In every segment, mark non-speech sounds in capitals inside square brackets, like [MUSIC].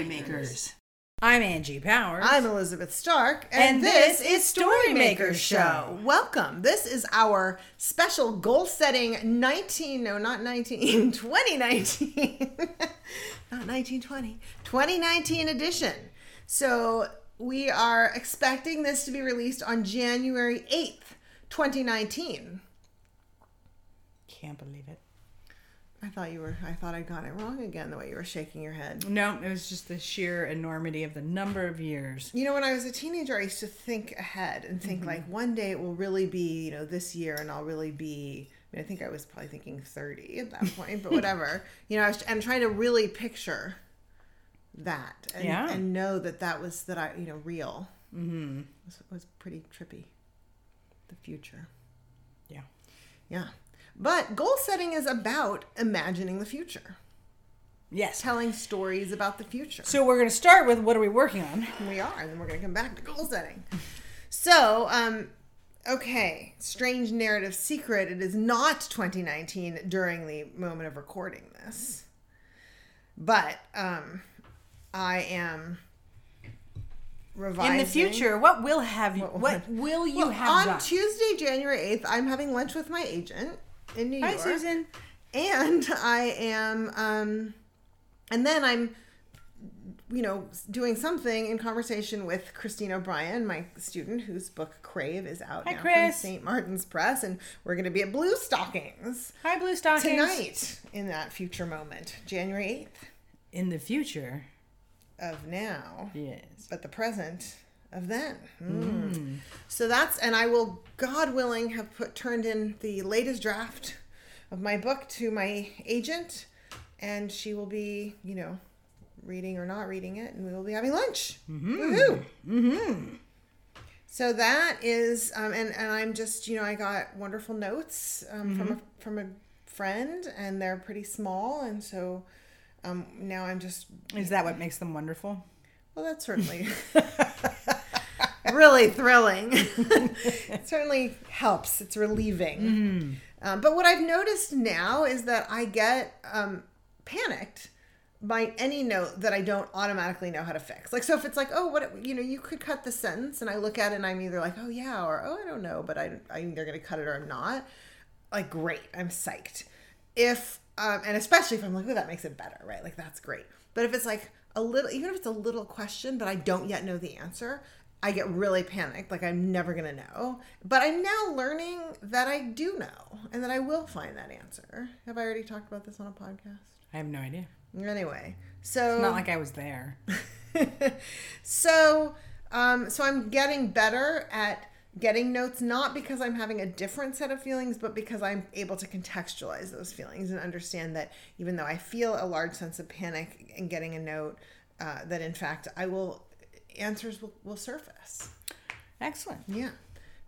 Storymakers. I'm Angie Powers. I'm Elizabeth Stark, And this is Storymakers Show. Welcome. This is our special goal setting 19, no, not 19, [LAUGHS] 2019, [LAUGHS] not 1920, 2019 edition. So we are expecting this to be released on January 8th, 2019. Can't believe it. I thought you were, I thought I got it wrong again, the way you were shaking your head. No, it was just the sheer enormity of the number of years. You know, when I was a teenager, I used to think ahead and think like one day it will really be, you know, this year, and I'll really be. I mean, I think I was probably thinking thirty at that [LAUGHS] point, but whatever. you know, I was and trying to really picture that and, Yeah. and know that that was that I, you know, real. Mm-hmm. was, was pretty trippy. The future, Yeah. yeah. But goal setting is about imagining the future, Yes. telling stories about the future. So we're going to start with what are we working on? We are, and then we're going to come back to goal setting. So, um, okay, strange narrative secret. It is not 2019 during the moment of recording this, but um, I am revising In the future, what will have you? What- What, will you Well, have on done? Tuesday, January 8th, I'm having lunch with my agent in New Hi, York. Susan. and [LAUGHS] I am, um, and then I'm, you know, doing something in conversation with Christine O'Brien, my student, whose book Crave is out Hi, now Chris. from St. Martin's Press, and we're going to be at Blue Stockings Hi, Blue Stockings. tonight in that future moment, January 8th. In the future, of now, yes. but the present of then. Mm. So that's, and I will, God willing, have put turned in the latest draft of my book to my agent, and she will be, you know, reading or not reading it, and we will be having lunch. Woohoo! Mm-hmm. So that is, um, and and I'm just, you know, I got wonderful notes um, from a from a friend, and they're pretty small, and so um, now I'm just Is that what makes them wonderful? well, that's certainly [LAUGHS] [LAUGHS] really thrilling. [LAUGHS] it certainly helps. It's relieving. Um, but what I've noticed now is that I get um, panicked by any note that I don't automatically know how to fix. Like, so if it's like, oh, what, you know, you could cut the sentence, and I look at it and I'm either like, oh, yeah, or oh, I don't know, but I, I'm either going to cut it or I'm not. Like, great, I'm psyched. If, um, and especially if I'm like, oh, that makes it better, right? Like, that's great. But if it's like a little, even if it's a little question, but I don't yet know the answer, I get really panicked. Like, I'm never to know. But I'm now learning that I do know and that I will find that answer. Have I already talked about this on a podcast? I have no idea. Anyway, so it's Not like I was there. [LAUGHS] so um so i'm getting better at getting notes not because i'm having a different set of feelings but because i'm able to contextualize those feelings and understand that even though i feel a large sense of panic in getting a note uh, that in fact i will answers will, will surface Excellent. yeah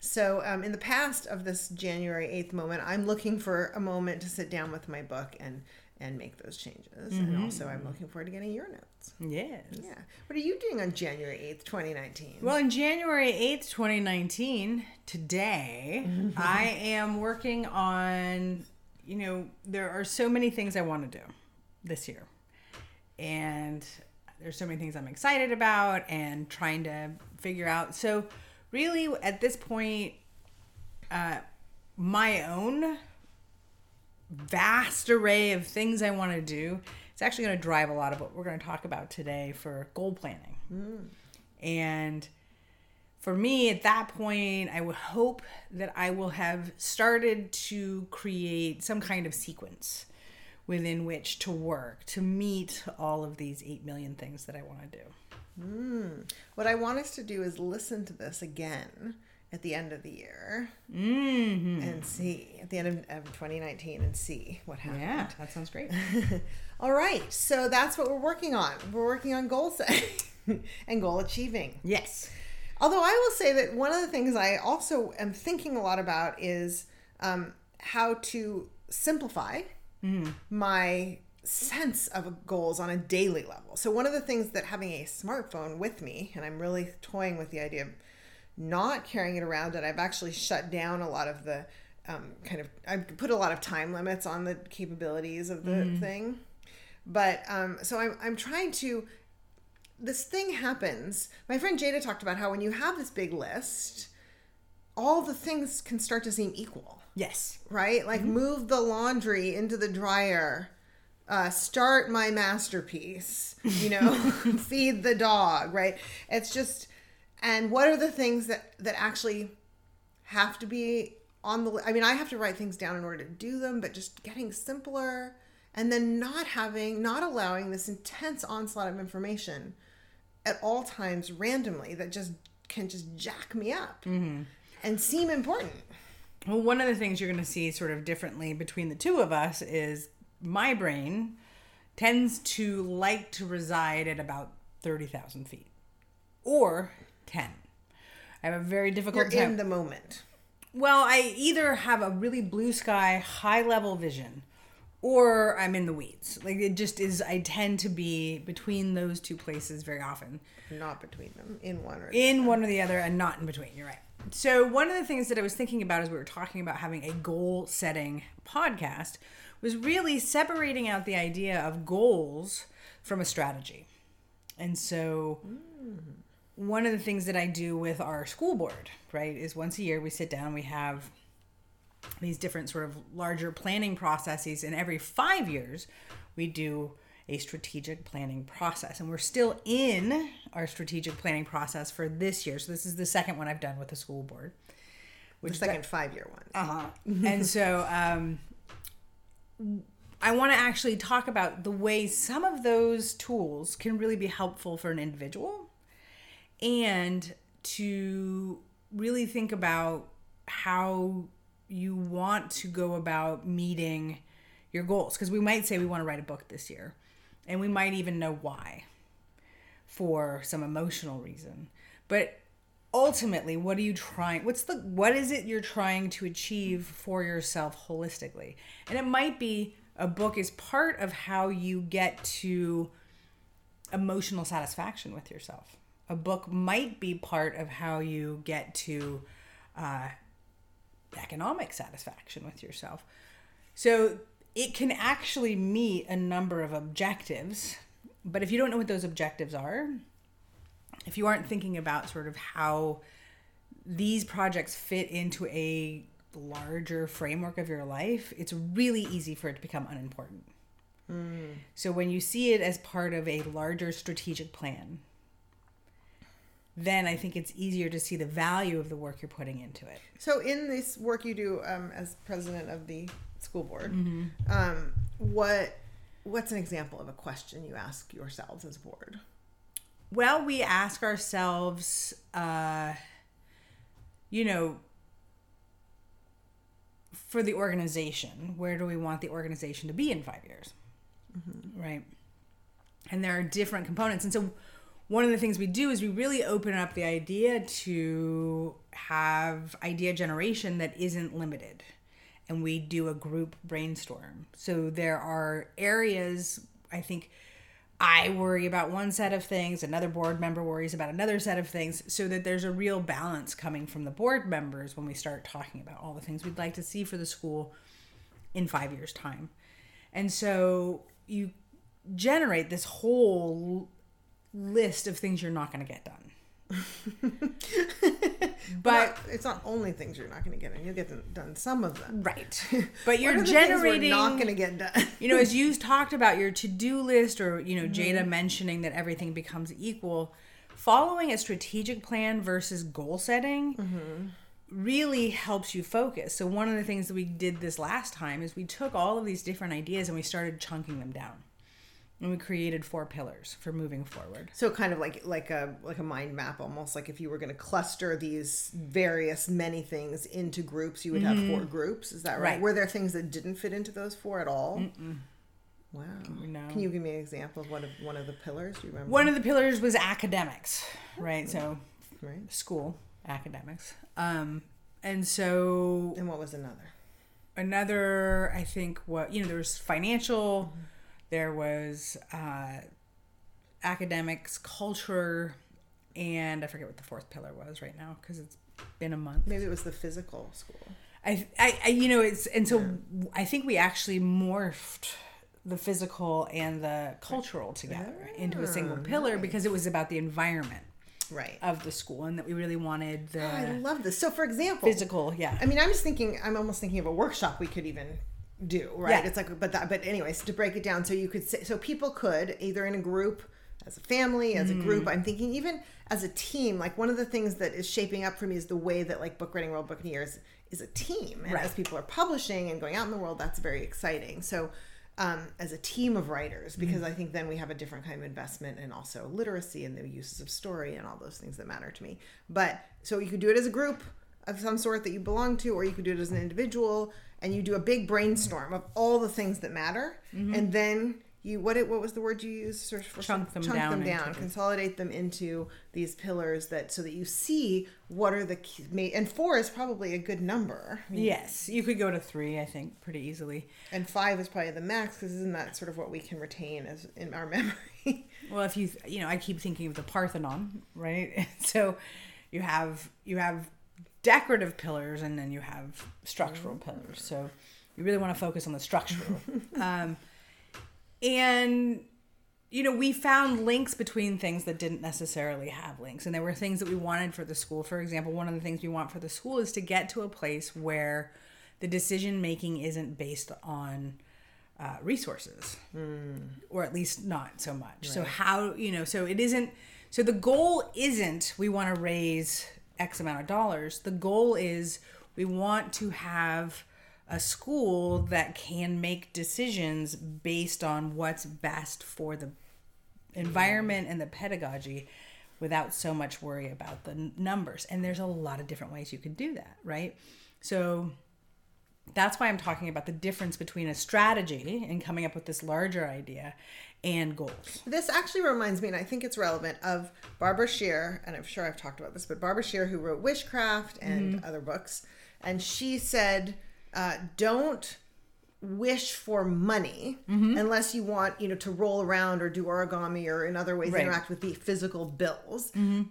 so um, in the past of this january 8th moment i'm looking for a moment to sit down with my book and and make those changes and also i'm looking forward to getting your notes Yes. yeah. What are you doing on January 8th, 2019? Well, on January 8th, 2019, today, [LAUGHS] I am working on, you know, there are so many things I want to do this year. And there's so many things I'm excited about and trying to figure out. So, really, at this point, uh, my own vast array of things I want to do. It's actually going to drive a lot of what we're going to talk about today for goal planning. And for me, at that point, I would hope that I will have started to create some kind of sequence within which to work to meet all of these 8 million things that I want to do. What I want us to do is listen to this again at the end of the year Mm-hmm. and see, at the end of, of 2019 and see what happened. Yeah, that sounds great. [LAUGHS] All right. So that's what we're working on. We're working on goal setting [LAUGHS] and goal achieving. yes. Although I will say that one of the things I also am thinking a lot about is um, how to simplify my sense of goals on a daily level. So one of the things that having a smartphone with me, and I'm really toying with the idea of not carrying it around, and I've actually shut down a lot of the um, kind of I've put a lot of time limits on the capabilities of the thing. But um, so I'm I'm trying to this thing happens. My friend Jada talked about how when you have this big list, all the things can start to seem equal, Yes. right? Like move the laundry into the dryer, uh, start my masterpiece, you know, [LAUGHS] [LAUGHS] feed the dog, right? It's just, and what are the things that that actually have to be on the? I mean, I have to write things down in order to do them, but just getting simpler, and then not having, not allowing this intense onslaught of information at all times randomly that just can just jack me up and seem important. Well, one of the things you're going to see sort of differently between the two of us is my brain tends to like to reside at about 30,000 feet or 10. I have a very You're difficult time. in the moment. Well, I either have a really blue sky, high level vision, or I'm in the weeds. Like it just is, I tend to be between those two places very often. Not between them, in one or In one or the other and not in between. You're right. So, one of the things that I was thinking about as we were talking about having a goal setting podcast was really separating out the idea of goals from a strategy. And so, one of the things that I do with our school board, right, is once a year we sit down, we have these different sort of larger planning processes, and every five years we do a strategic planning process. And we're still in our strategic planning process for this year. So, this is the second one I've done with the school board. the second five year one. Uh-huh. [LAUGHS] and so um, I want to actually talk about the way some of those tools can really be helpful for an individual and to really think about how you want to go about meeting your goals. Because we might say we want to write a book this year, and we might even know why for some emotional reason. But ultimately, what are you trying? What's the what is it you're trying to achieve for yourself holistically? And it might be a book is part of how you get to emotional satisfaction with yourself. A book might be part of how you get to uh, economic satisfaction with yourself. So it can actually meet a number of objectives. But if you don't know what those objectives are, if you aren't thinking about sort of how these projects fit into a larger framework of your life, it's really easy for it to become unimportant. So when you see it as part of a larger strategic plan, then I think it's easier to see the value of the work you're putting into it. So, in this work you do um, as president of the school board, Mm-hmm. um, what what's an example of a question you ask yourselves as a board? Well, we ask ourselves, uh, you know, for the organization, where do we want the organization to be in five years? Right. And there are different components. And so, one of the things we do is we really open up the idea to have idea generation that isn't limited. And we do a group brainstorm. So, there are areas, I think, I worry about one set of things, another board member worries about another set of things, so that there's a real balance coming from the board members when we start talking about all the things we'd like to see for the school in five years' time. And so you generate this whole list of things you're not going to get done. [LAUGHS] but it's not only things you're not going to get done. You'll get them, done some of them. right, [LAUGHS] but you're what are the things generating we're not going to get done. you know, as you talked about your to-do list or, you know, Mm-hmm. Jada mentioning that everything becomes equal, following a strategic plan versus goal setting Mm-hmm. really helps you focus. So one of the things that we did this last time is we took all of these different ideas and we started chunking them down. And we created four pillars for moving forward. So kind of like like a like a mind map, almost like if you were going to cluster these various many things into groups, you would have four groups. Is that right? Right. Were there things that didn't fit into those four at all? Wow. No. Can you give me an example of one of one of the pillars? Do you remember? One of the pillars was academics, right? So right. school academics. Um and so And what was another? another i think what you know there was financial there was uh academics culture and i forget what the fourth pillar was right now because it's been a month Maybe it was the physical school. I, I i you know it's and so i think we actually morphed the physical and the cultural together into a single pillar because it was about the environment Right. of the school and that we really wanted the I love this. So, for example, physical, yeah. I mean, I'm just thinking. I'm almost thinking of a workshop we could even do. Right. Yeah. It's like, but that. But anyways, to break it down, so you could say, so people could either in a group, as a family, as a group. I'm thinking even as a team. Like one of the things that is shaping up for me is the way that like Book Writing World Buccaneers is a team, and Right. as people are publishing and going out in the world, that's very exciting. So. Um, as a team of writers, because Mm-hmm. I think then we have a different kind of investment and also literacy and the uses of story and all those things that matter to me. But so you could do it as a group, of some sort that you belong to, or you could do it as an individual, and you do a big brainstorm of all the things that matter, and then you what it what was the word you used for, for Mm-hmm. Chunk them chunk down them down, consolidate them into these pillars that so that you see what are the key, and four is probably a good number, yes, you could go to three, I think, pretty easily. and five is probably the max because isn't that sort of what we can retain as in our [LAUGHS] memory? Well, if you you know, I keep thinking of the Parthenon, right? [LAUGHS] So you have you have decorative pillars and then you have structural pillars. So you really want to focus on the structural. [LAUGHS] um, and you know, we found links between things that didn't necessarily have links. And there were things that we wanted for the school. For example, one of the things we want for the school is to get to a place where the decision making isn't based on uh, resources, or at least not so much. So, how, you know, so it isn't, so the goal isn't we want to raise X amount of dollars. The goal is we want to have a school that can make decisions based on what's best for the environment and the pedagogy without so much worry about the numbers. And there's a lot of different ways you can do that, right? So that's why I'm talking about the difference between a strategy and coming up with this larger idea and goals. This actually reminds me, and I think it's relevant, of Barbara Sher, and I'm sure I've talked about this, but Barbara Sher, who wrote Wishcraft and mm-hmm. other books, and she said, uh, "Don't wish for money mm-hmm. unless you want, you know, to roll around or do origami or in other ways Right. interact with the physical bills." Mm-hmm.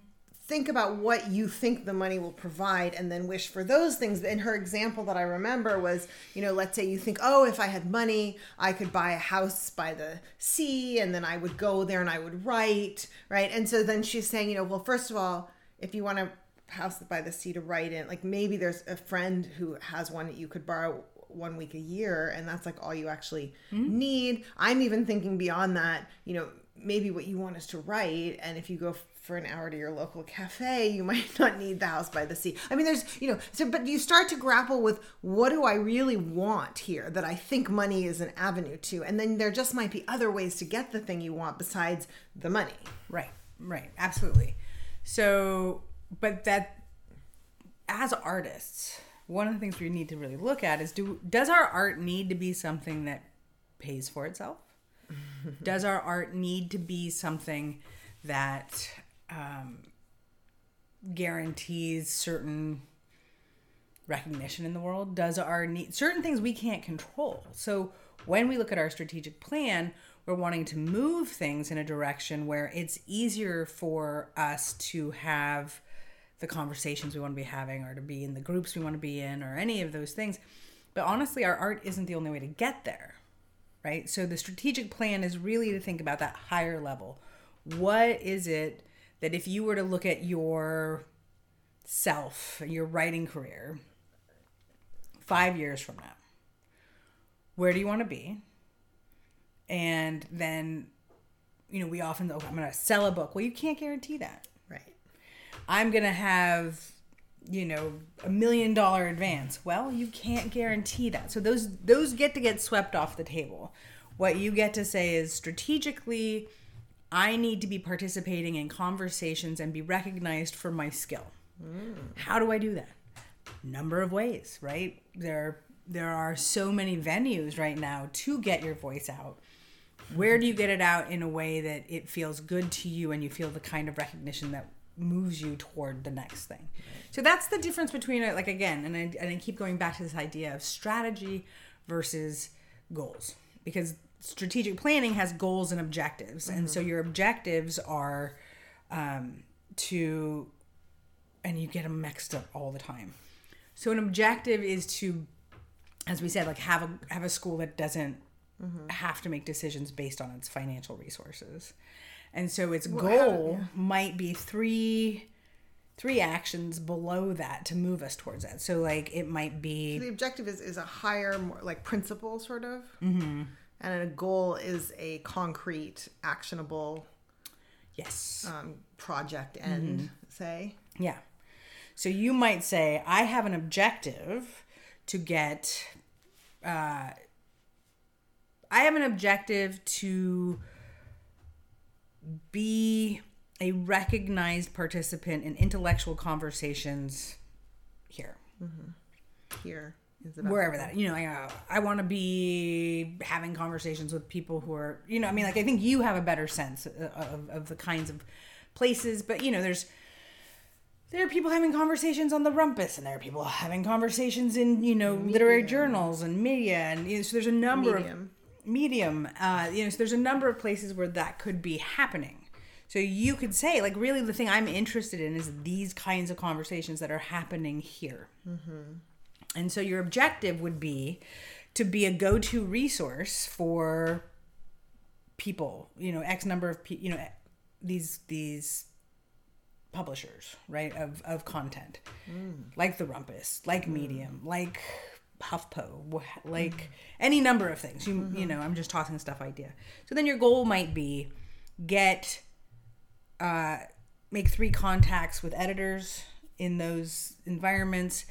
Think about what you think the money will provide and then wish for those things. And her example that I remember was, you know, let's say you think, oh, if I had money, I could buy a house by the sea and then I would go there and I would write, right? And so then she's saying, you know, well, first of all, if you want a house by the sea to write in, like maybe there's a friend who has one that you could borrow one week a year and that's like all you actually hmm? need. I'm even thinking beyond that, you know, maybe what you want is to write and if you go for an hour to your local cafe you [LAUGHS] might not need the house by the sea i mean there's you know so but you start to grapple with what do i really want here that i think money is an avenue to and then there just might be other ways to get the thing you want besides the money Right, right, absolutely. So, but that as artists, one of the things we need to really look at is do does our art need to be something that pays for itself? [LAUGHS] does our art need to be something that um, guarantees certain recognition in the world? Does our need certain things we can't control? So when we look at our strategic plan, we're wanting to move things in a direction where it's easier for us to have the conversations we want to be having or to be in the groups we want to be in or any of those things. But honestly, our art isn't the only way to get there, right? So the strategic plan is really to think about that higher level. What is it that if you were to look at your self, your writing career, five years from now, where do you want to be? And then, you know, we often, oh, I'm going to sell a book. Well, you can't guarantee that. right I'm going to have, you know, a million dollar advance. Well, you can't guarantee that. So those those get to get swept off the table. What you get to say is strategically I need to be participating in conversations and be recognized for my skill. How do I do that? Number of ways, right? There there are so many venues right now to get your voice out. Where do you get it out in a way that it feels good to you and you feel the kind of recognition that moves you toward the next thing? So that's the difference between it, like again, and I, and I keep going back to this idea of strategy versus goals because strategic planning has goals and objectives, and so your objectives are um, to, and you get them mixed up all the time. So an objective is to, as we said, like have a have a school that doesn't have to make decisions based on its financial resources. And so its goal might be three three actions below that to move us towards that. So like it might be The objective is, is a higher, more like principle sort of. Mm-hmm. And a goal is a concrete, actionable yes. um, project end, say. Yeah. So you might say, I have an objective to get, uh, I have an objective to be a recognized participant in intellectual conversations here, Here is about wherever that, you know, I, uh, I want to be having conversations with people who are, you know, I mean, like, I think you have a better sense uh, of, of the kinds of places, but, you know, there's, there are people having conversations on the rumpus and there are people having conversations in you know literary journals and media and you know, so there's a number Medium. of medium uh, you know so there's a number of places where that could be happening. So you could say like really the thing i'm interested in is these kinds of conversations that are happening here. Mm-hmm. And so your objective would be to be a go-to resource for people you know x number of people you know eh, these these publishers, right, of, of content, mm. like The Rumpus, like mm. Medium, like HuffPo, like any number of things. You you know, I'm just tossing stuff idea. So then your goal might be get uh, make three contacts with editors in those environments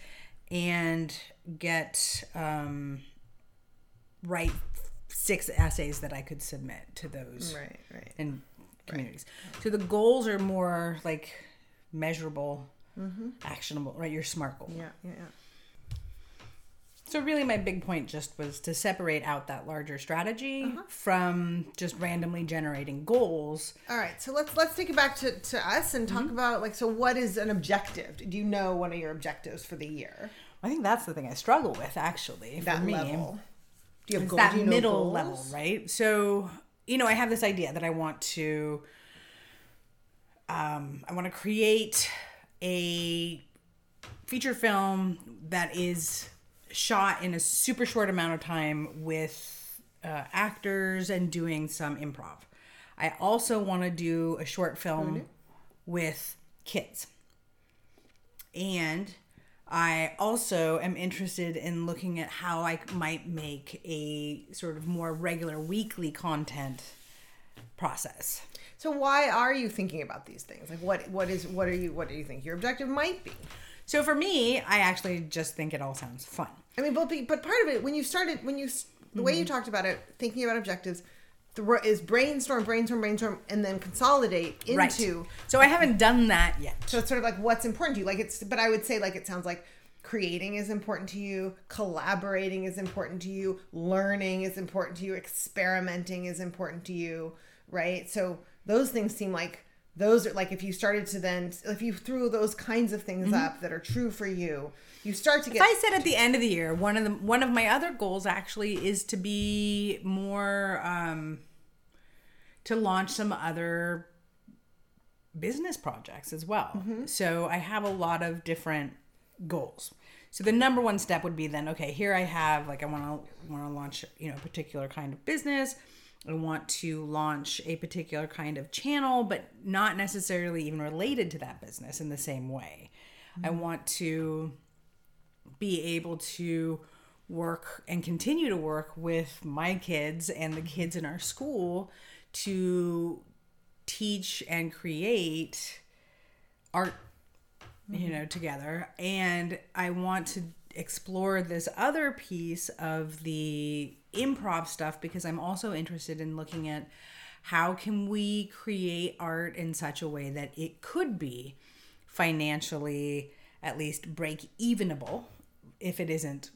and get um, write six essays that I could submit to those Right, right. in communities. So the goals are more like measurable, mm-hmm. actionable, right? Your SMART goal. Yeah, yeah, yeah. So really, my big point just was to separate out that larger strategy Uh-huh. from just randomly generating goals. All right, so let's let's take it back to, to us and Mm-hmm. talk about like so what is an objective? Do you know one of your objectives for the year? I think that's the thing I struggle with actually. For That me. level. Do you have goals? that you know middle goals? level, right? So, you know, I have this idea that I want to um I want to create a feature film that is shot in a super short amount of time with uh, actors and doing some improv. I also want to do a short film with kids. And I also am interested in looking at how I might make a sort of more regular weekly content process. So why are you thinking about these things? Like what what is what are you what do you think your objective might be? So for me, I actually just think it all sounds fun. I mean, but but part of it when you started when you the way you Mm-hmm. talked about it, thinking about objectives, is brainstorm, brainstorm, brainstorm, and then consolidate into. Right. So I haven't done that yet. So it's sort of like what's important to you. Like it's, but I would say like it sounds like creating is important to you, collaborating is important to you, learning is important to you, experimenting is important to you, right? So those things seem like those are like if you started to then if you threw those kinds of things up that are true for you, you start to get If I said at the end of the year, one of the one of my other goals actually is to be more um, to launch some other business projects as well. So I have a lot of different goals. So the number one step would be then okay, here I have like I want to want to launch, you know, a particular kind of business. I want to launch a particular kind of channel but not necessarily even related to that business in the same way. I mm-hmm. want to be able to work and continue to work with my kids and the kids in our school to teach and create art you mm-hmm. know together. And i want to explore this other piece of the improv stuff because i'm also interested in looking at how can we create art in such a way that it could be financially at least break evenable if it isn't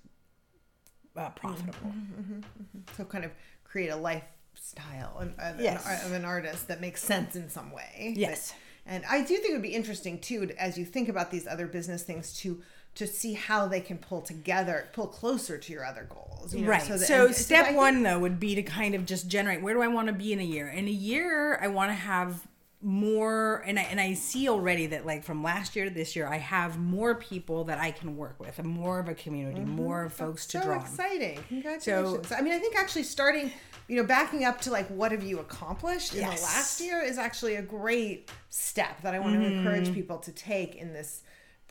uh, profitable mm-hmm, mm-hmm, mm-hmm, so kind of create a lifestyle of, of, Yes. an, of an artist that makes sense in some way. Yes. That- and I do think it would be interesting too, as you think about these other business things, to to see how they can pull together, pull closer to your other goals. you know, right. that- So, and- step think- one though would be to kind of just generate where do I want to be in a year? In a year, I want to have more and I and I see already that like from last year to this year I have more people that I can work with and more of a community, mm-hmm. more folks to so draw. on. exciting congratulations so, i mean i think actually starting you know backing up to like what have you accomplished in the last year is actually a great step that i want to mm-hmm. encourage people to take in this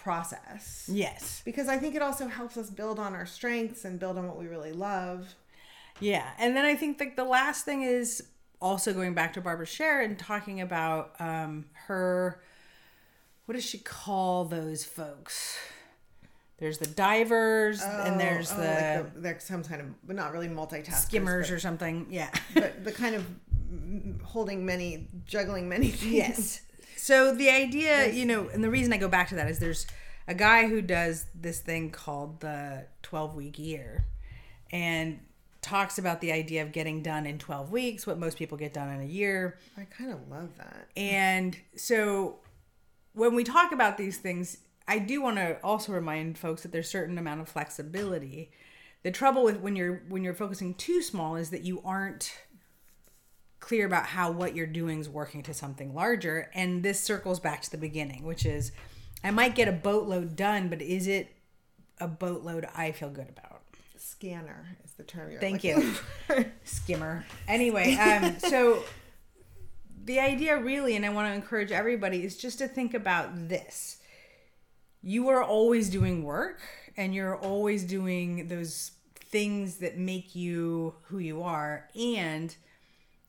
process Yes. because i think it also helps us build on our strengths and build on what we really love Yeah, and then I think like the last thing is also going back to Barbara Sher and talking about um, her. What does she call those folks? There's the divers, and there's Oh, the, like the there's some kind of but not really multitaskers skimmers but, or something. Yeah. [LAUGHS] but the kind of holding many juggling many things yes. So the idea, you know, and the reason I go back to that is there's a guy who does this thing called the 12 week year and talks about the idea of getting done in 12 weeks, what most people get done in a year. i kind of love that And so when we talk about these things, I do want to also remind folks that there's certain amount of flexibility. The trouble with when you're when you're focusing too small is that you aren't clear about how what you're doing is working to something larger and this circles back to the beginning, which is I might get a boatload done, but is it a boatload I feel good about? scanner is the term you're Thank you. [LAUGHS] skimmer. Anyway, um, so the idea really, and I want to encourage everybody, is just to think about this. You are always doing work and you're always doing those things that make you who you are and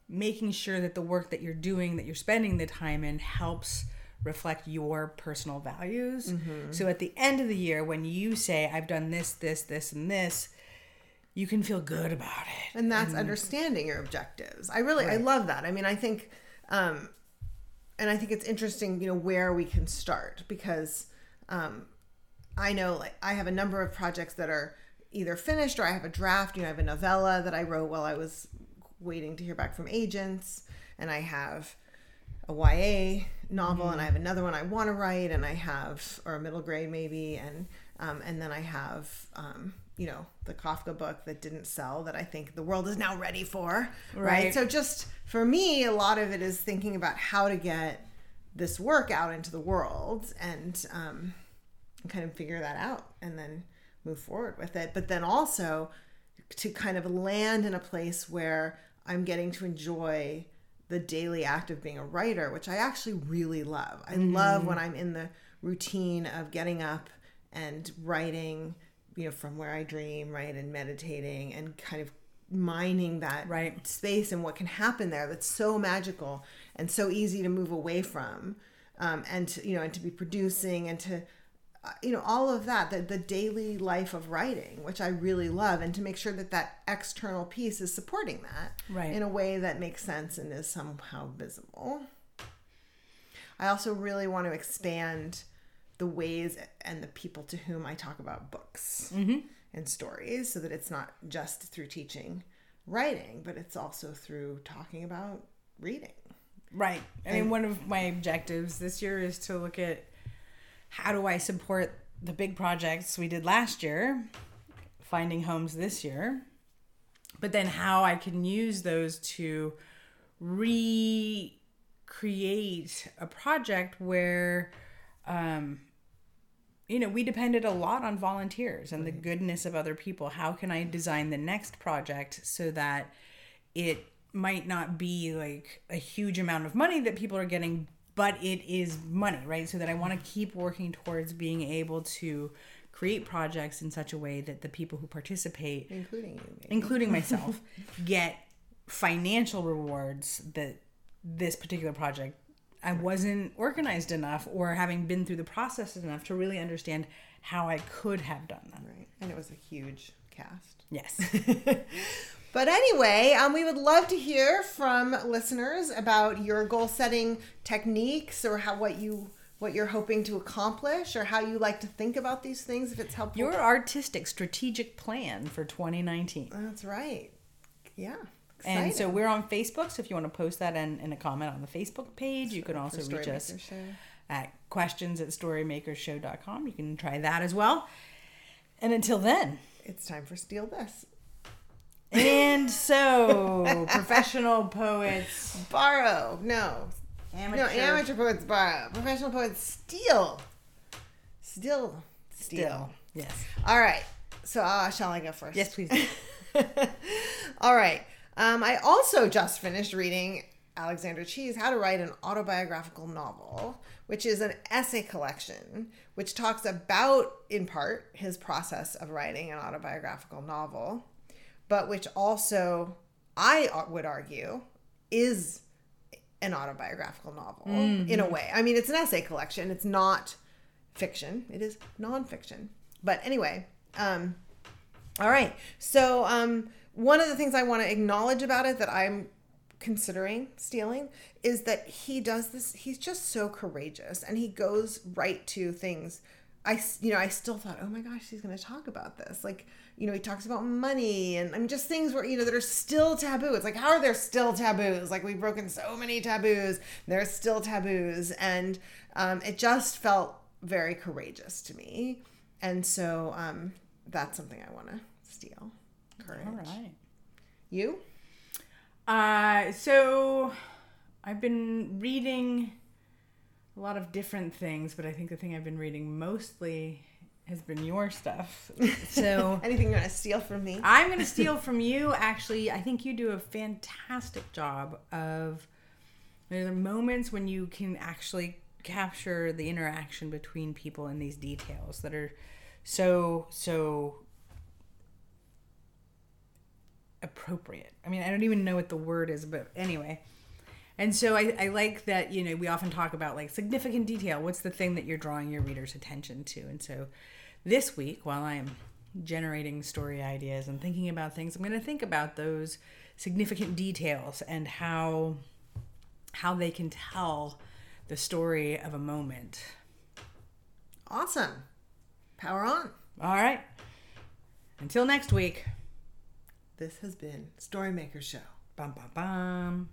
making sure that the work that you're doing, that you're spending the time in, helps reflect your personal values. So at the end of the year, when you say, I've done this, this, this, and this, you can feel good about it. and that's understanding your objectives i really i love that i mean i think um and i think it's interesting you know where we can start because um i know like i have a number of projects that are either finished or i have a draft you know i have a novella that i wrote while i was waiting to hear back from agents and i have a YA novel, and I have another one I want to write, and I have or a middle grade maybe, and um, and then I have um, you know the Kafka book that didn't sell that I think the world is now ready for, right? Right. So just for me, a lot of it is thinking about how to get this work out into the world and um, and kind of figure that out, and then move forward with it. But then also to kind of land in a place where I'm getting to enjoy the daily act of being a writer, which I actually really love. I love when I'm in the routine of getting up and writing, you know, from where I dream, right, and meditating and kind of mining that Right. space and what can happen there that's so magical and so easy to move away from um, and to, you know and to be producing and to you know all of that the, the daily life of writing which i really mm-hmm. love and to make sure that that external piece is supporting that Right. in a way that makes sense and is somehow visible i also really want to expand the ways and the people to whom i talk about books mm-hmm. and stories so that it's not just through teaching writing but it's also through talking about reading Right. I mean, one of my objectives this year is to look at how do I support the big projects we did last year, finding homes this year, but then how I can use those to recreate a project where, um, you know, we depended a lot on volunteers and the goodness of other people. How can I design the next project so that it might not be like a huge amount of money that people are getting, but it is money, right? So that I want to keep working towards being able to create projects in such a way that the people who participate, including you maybe. including [LAUGHS] myself, get financial rewards that this particular project I wasn't organized enough or having been through the process enough to really understand how I could have done that. right and it was a huge cast Yes. [LAUGHS] But anyway, um, we would love to hear from listeners about your goal setting techniques or how what you what you're hoping to accomplish or how you like to think about these things if it's helpful. Your artistic strategic plan for 2019. That's right. Yeah. And so we're on Facebook. So if you want to post that in, in a comment on the Facebook page, you can also reach us Show. at questions at storymakershow.com. You can try that as well. And until then, It's time for Steal This. And so professional poets. Borrow. No. Amateur. No, amateur poets borrow. Professional poets steal. Still, steal. Still. Yes. All right. So, uh, shall I go first? Yes, please. [LAUGHS] All right. Um, I also just finished reading Alexander Chee's, How to Write an Autobiographical Novel, which is an essay collection which talks about, in part, his process of writing an autobiographical novel, but which also, I would argue, is an autobiographical novel in a way. I mean, it's an essay collection, it's not fiction, it is nonfiction. But anyway, um, all right. So, um, one of the things I want to acknowledge about it that I'm considering stealing is that he does this. He's just so courageous, and he goes right to things. I you know, I still thought, oh my gosh, he's going to talk about this. Like, you know, he talks about money and I mean, just things where you know that are still taboo. It's like, how are there still taboos? Like, we've broken so many taboos. There's still taboos, and um, it just felt very courageous to me. And so, um, that's something I want to steal. Courage. All right. You? Uh, so I've been reading a lot of different things, but I think the thing I've been reading mostly has been your stuff. [LAUGHS] So Anything you want to steal from me? I'm going to steal from you. Actually, I think you do a fantastic job of. There are moments when you can actually capture the interaction between people in these details that are so so appropriate. I mean, I don't even know what the word is, but anyway. And so I, I like that, you know, we often talk about like significant detail. What's the thing that you're drawing your reader's attention to? And so this week, while I am generating story ideas and thinking about things, I'm going to think about those significant details and how how they can tell the story of a moment. Awesome. Power on. All right. Until next week. This has been Storymaker Show. Bum bum bum.